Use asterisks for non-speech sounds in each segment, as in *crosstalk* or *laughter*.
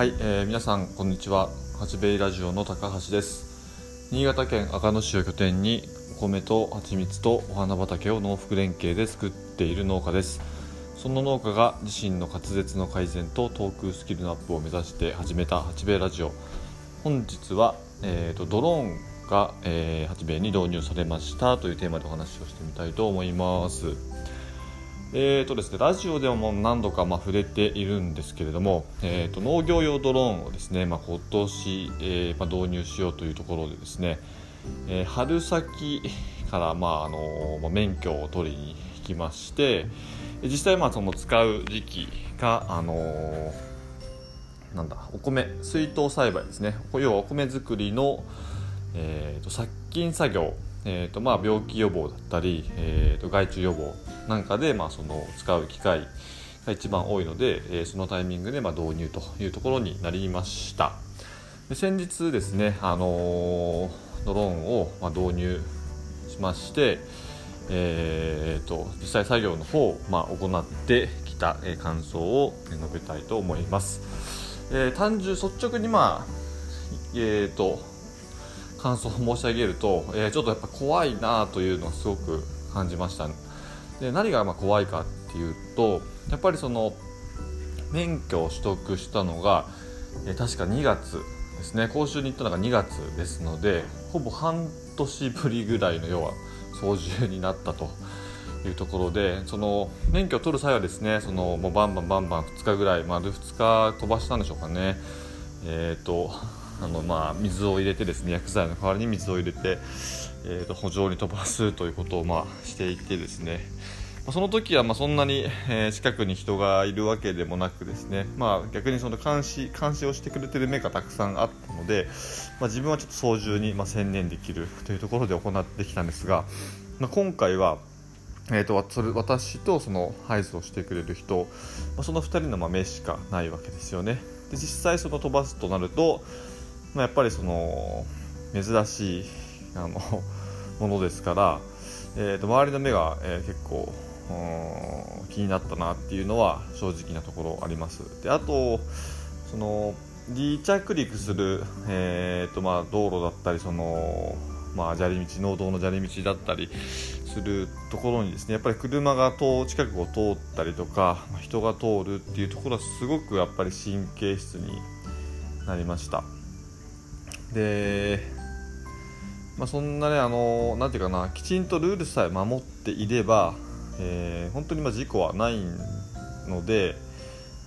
はい、えー皆さんこんにちは。八兵衛ラジオの高橋です。新潟県赤野市を拠点にお米と蜂蜜とお花畑を農福連携で作っている農家です。その農家が自身の滑舌の改善とトークスキルのアップを目指して始めた八兵衛ラジオ。本日は、えー、とドローンが、えー、八兵衛に導入されましたというテーマでお話をしてみたいと思います。えーとですね、ラジオでも何度かまあ触れているんですけれども、えー、と農業用ドローンをですね、まあ、今年、えーまあ、導入しようというところでですね、えー春先から、まああのまあ、免許を取りに行きまして実際まあその使う時期が、あのなんだお米水筒栽培ですね。要はお米作りの、えー、と殺菌作業、えーとまあ、病気予防だったり、えー、と害虫予防なんかで、まあ、その使う機会が一番多いので、えーそのタイミングで、まあ、導入というところになりました。で先日ですね、あのードローンを、まあ、導入しまして、えー、と実際作業の方を、まあ、行ってきた、え感想を述べたいと思います、えー単純率直にまあえー、と感想を申し上げると、えーちょっとやっぱ怖いなというのをすごく感じました。で何がまあ怖いかっていうとやっぱりその免許を取得したのが、え確か2月ですね。講習に行ったのが2月ですのでほぼ半年ぶりぐらいの要は操縦になったというところでその免許を取る際はですねそのもうバンバンバンバン2日ぐらい丸2日飛ばしたんでしょうかね。えー、とあのまあ水を入れてですね薬剤の代わりに水を入れて、えー、と補助に飛ばすということをまあしていてですね。まあその時はまあそんなに、えー近くに人がいるわけでもなくですね、まあ、逆にその監視監視をしてくれてる目がたくさんあったので、まあ、自分はちょっと操縦にまあ専念できるというところで行ってきたんですが、まあ、今回はえー、とそれ私とその配図をしてくれる人、まあ、その2人のまあ目しかないわけですよね。で実際その飛ばすとなると、まあ、やっぱりその珍しいあの *laughs* ものですから、えー、と周りの目が、えー結構気になったなっていうのは正直なところあります。であとその離着陸する、えーとまあ、道路だったりその、まあ、砂利道農道の砂利道だったりするところにですねやっぱり車が通近くを通ったりとか人が通るっていうところはすごくやっぱり神経質になりました。で、まあ、そんなねあのなんていうかなきちんとルールさえ守っていれば、えー本当にまあ事故はないので、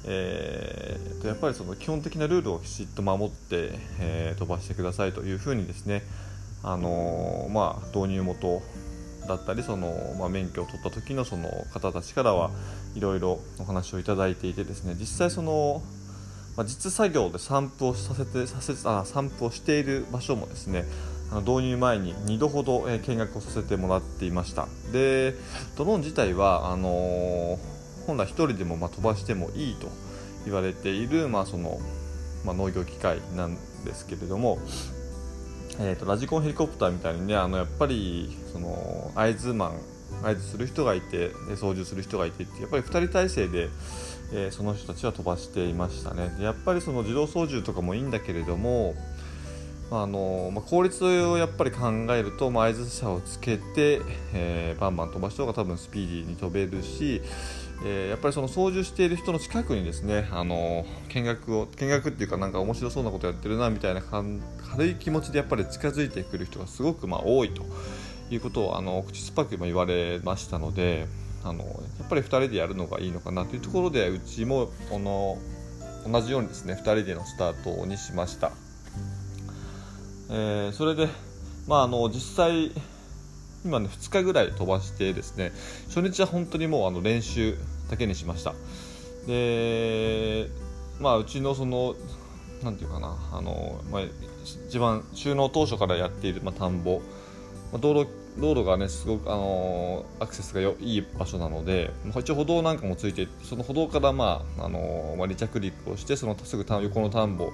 えーとやっぱりその基本的なルールをきちっと守って、えー飛ばしてくださいというふうにですね、あのーまあ、導入元だったりその、まあ、免許を取った時のその方たちからはいろいろお話をいただいていてですね実際その、まあ、実作業で散布をさせてさせあ散布をしている場所もですねあの導入前に2度ほど、え見学をさせてもらっていました。でドローン自体はあのー本来1人でもまあ飛ばしてもいいと言われている、まあそのまあ、農業機械なんですけれども、えー、とラジコンヘリコプターみたいにねあのやっぱりその合図マン合図する人がいて操縦する人がいてってやっぱり2人体制で、えーその人たちは飛ばしていましたね。やっぱりその自動操縦とかもいいんだけれどもあのまあ、効率をやっぱり考えると、まあ、合図車をつけて、えーバンバン飛ばした方が多分スピーディーに飛べるし、えーやっぱりその操縦している人の近くにですねあの見学を見学っていうかなんか面白そうなことやってるなみたいな軽い気持ちでやっぱり近づいてくる人がすごくまあ多いと。いうことをあの口酸っぱく言われましたのであのやっぱり2人でやるのがいいのかなというところでうちもこの同じようにですね2人でのスタートにしました。えーそれで、まあ、あの実際今ね2日ぐらい飛ばしてですね初日は本当にもうあの練習だけにしましたでまあうちのそのなんていうかなあの、まあ、一番収納当初からやっている、まあ、田んぼ、まあ、道路道路がねすごくあのアクセスがよいい場所なので、まあ、一応歩道なんかもついてその歩道から、まああのまあ、離着陸をしてそのすぐ横の田んぼ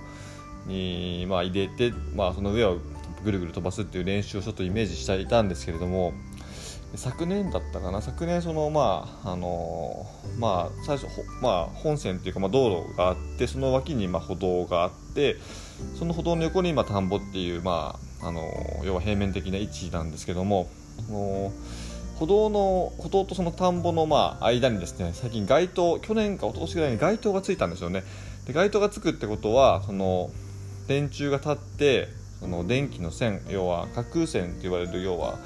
に、まあ、入れて、まあ、その上をぐるぐる飛ばすっていう練習をちょっとイメージしていたんですけれども昨年だったかな？昨年そのまああのまあ最初まあ本線っていうかまあ道路があってその脇にまあ歩道があってその歩道の横にまあ田んぼっていうまああの要は平面的な位置なんですけどもの歩道の歩道とその田んぼのまあ間にですね最近街灯去年か一昨年ぐらいに街灯がついたんですよね。で街灯がつくってことはその電柱が立ってその電気の線要は架空線と言われる要は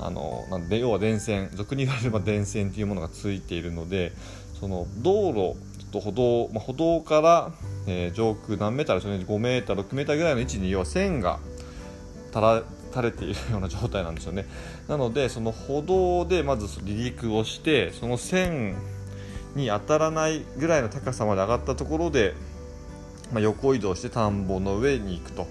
あのなんで要は電線俗に言われれば電線というものがついているのでその道路と歩道、まあ、歩道から、えー、上空何メーターでしょうね5メーター6メーターぐらいの位置に要は線が垂れているような状態なんですよねなのでその歩道でまず離陸をしてその線に当たらないぐらいの高さまで上がったところで、まあ、横移動して田んぼの上に行くと。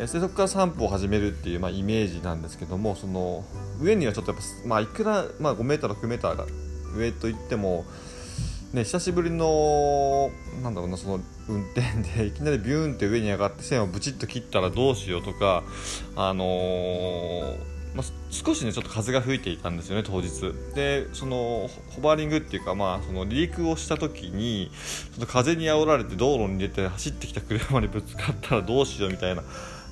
えそこから散歩を始めるっていう、まあ、イメージなんですけどもその上にはちょっとやっぱ、まあ、いくら、まあ、5 m 6 m が上といっても、ね、久しぶりのなんだろうなその運転で *laughs* いきなりビューンって上に上がって線をブチッと切ったらどうしようとか、あのー、まあ、少しねちょっと風が吹いていたんですよね当日。でそのホバーリングっていうかまあその離陸をした時にちょっと風に煽られて道路に出て走ってきた車にぶつかったらどうしようみたいな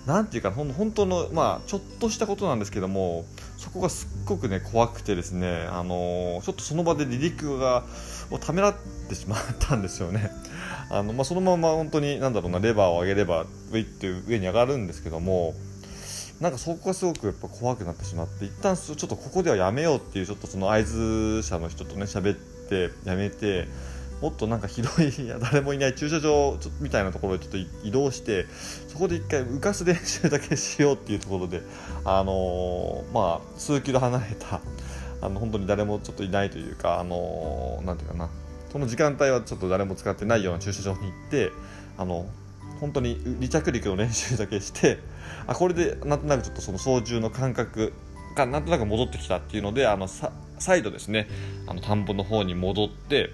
なんていうかほん本当の、まあ、ちょっとしたことなんですけどもそこがすっごくね怖くてですね、あのー、ちょっとその場で離陸がをためらってしまったんですよね。*laughs* あのまあ、そのまま本当になんだろうなレバーを上げればウィって上に上がるんですけどもなんかそこがすごくやっぱ怖くなってしまって一旦ちょっとここではやめようっていうちょっとその合図者の人とね喋ってやめてもっとなんか広いや誰もいない駐車場ちょみたいなところへちょっと移動してそこで一回浮かす練習だけしようっていうところで、*laughs* あのー、まあ、数キロ離れたあの本当に誰もちょっといないというか、あのー、なんていうかな。その時間帯はちょっと誰も使ってないような駐車場に行ってあの本当に離着陸の練習だけしてあこれでなんとなくちょっとその操縦の感覚がなんとなく戻ってきたっていうのであのさ再度ですね。あの田んぼの方に戻って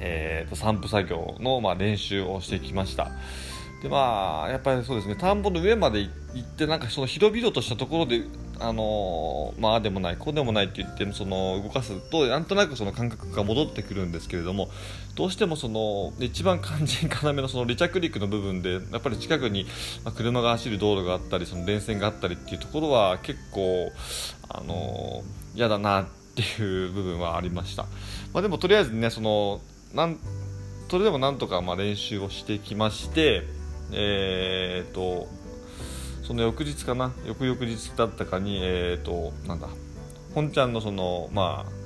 えーと、散布作業の、まあ、練習をしてきました。でまあやっぱりそうですね。田んぼの上まで行ってなんかその広々としたところであのー、まあでもないこうでもないって言ってその動かすとなんとなくその感覚が戻ってくるんですけれどもどうしてもその一番肝心要のその離着陸の部分でやっぱり近くに車が走る道路があったりその電線があったりっていうところは結構あのー、嫌だなっていう部分はありました、まあ、でもとりあえずねそのなんそれでもなんとかまあ練習をしてきまして、えーと、その翌日かな翌々日だったかに、えーと、なんだ本ちゃんのそのまあ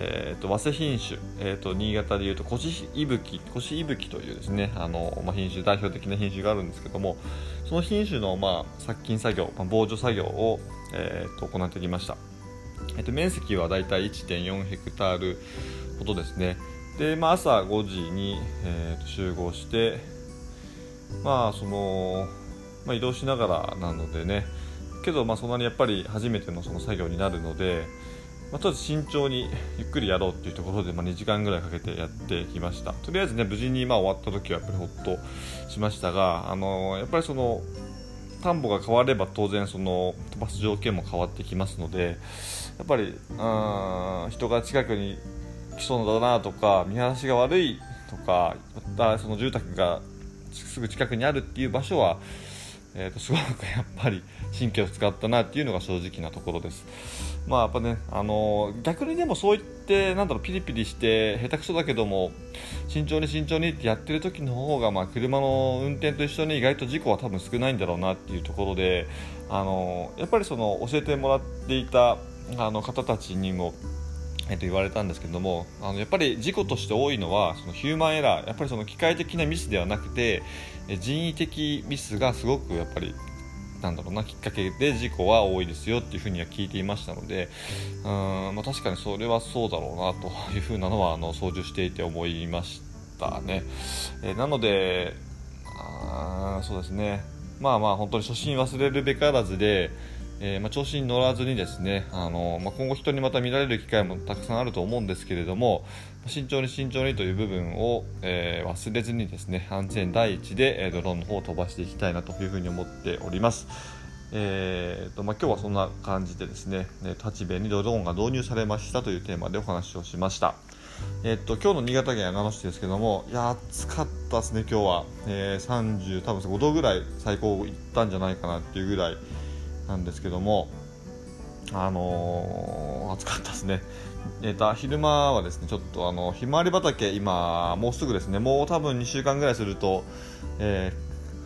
えーと、早生品種、えーと、新潟でいうとコシイブキコシイブキというですねあの、まあ、品種代表的な品種があるんですけどもその品種の、まあ、殺菌作業、まあ、防除作業を、えー、と行ってきました、えー、と面積はだいたい1.4ヘクタールほどですね。で、まあ、朝5時に、えー、と集合してまあその、まあ、移動しながらなのでね。けどまあそんなにやっぱり初めてのその作業になるので、まあ、とりあえず慎重にゆっくりやろうっていうところで、まあ、2時間ぐらいかけてやってきました。とりあえずね無事にまあ終わった時はやっぱりほっとしましたがあのやっぱりその田んぼが変われば当然その飛ばす条件も変わってきますのでやっぱり人が近くにきそうだなとか見晴らしが悪いとかまたその住宅がすぐ近くにあるっていう場所は、えー、とすごくやっぱり神経を使ったなっていうのが正直なところです。まあやっぱね、あのー、逆にでもそう言ってなんだろうピリピリして下手くそだけども慎重に慎重にってやってる時の方がまあ車の運転と一緒に意外と事故は多分少ないんだろうなっていうところで、あのー、やっぱりその教えてもらっていたあの方たちにもえっと、言われたんですけどもあのやっぱり事故として多いのはそのヒューマンエラーやっぱりその機械的なミスではなくて人為的ミスがすごくやっぱりなんだろうなきっかけで事故は多いですよっていうふうには聞いていましたのでうん、まあ、確かにそれはそうだろうなというふうなのはあの操縦していて思いましたね。えなのであそうですねまあまあ本当に初心忘れるべからずでえー、まあ、調子に乗らずにですねあの、まあ、今後人にまた見られる機会もたくさんあると思うんですけれども慎重に慎重にという部分を、えー、忘れずにですね安全第一で、えドローンの方を飛ばしていきたいなというふうに思っております。えーとまあ、今日はそんな感じでですね立部にドローンが導入されましたというテーマでお話をしました。えっと、今日の新潟県長野市ですけども、いや、暑かったですね、今日は。えー、30、多分5度ぐらい最高いったんじゃないかなっていうぐらいなんですけども、あのー、暑かったですね。えーと、昼間はですねちょっとあのひまわり畑、今、もうすぐですねもう多分2週間ぐらいすると、え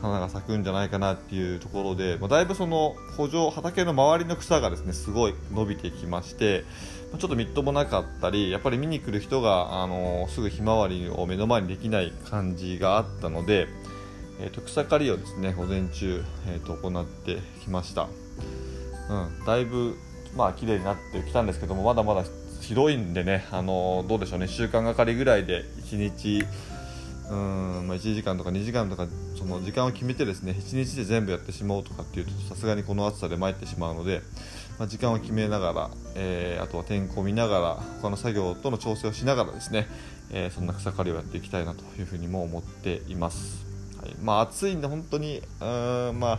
ー、花が咲くんじゃないかなっていうところで、まあ、だいぶその補助畑の周りの草がですねすごい伸びてきまして、ちょっとみっともなかったりやっぱり見に来る人が、あのー、すぐひまわりを目の前にできない感じがあったので、えーと、草刈りをですね午前中、えーと、と行ってきました。うん、だいぶまあ綺麗になってきたんですけどもまだまだ広いんでね、あのどうでしょうね、週間がかりぐらいで1日、うん、まあ、1時間とか2時間とか、その時間を決めてですね、1日で全部やってしまおうとかっていうと、さすがにこの暑さで参ってしまうので、まあ、時間を決めながら、えー、あとは天候を見ながら、他の作業との調整をしながらですね、えー、そんな草刈りをやっていきたいなというふうにも思っています。はいまあ、暑いんで本当に、うんまあ、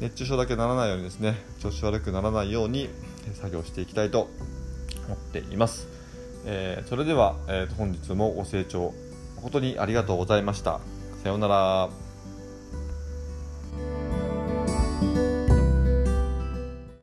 熱中症だけならないようにですね調子悪くならないように作業していきたいと思っています、えー、それでは、えー、本日もご清聴誠にありがとうございました。さようなら。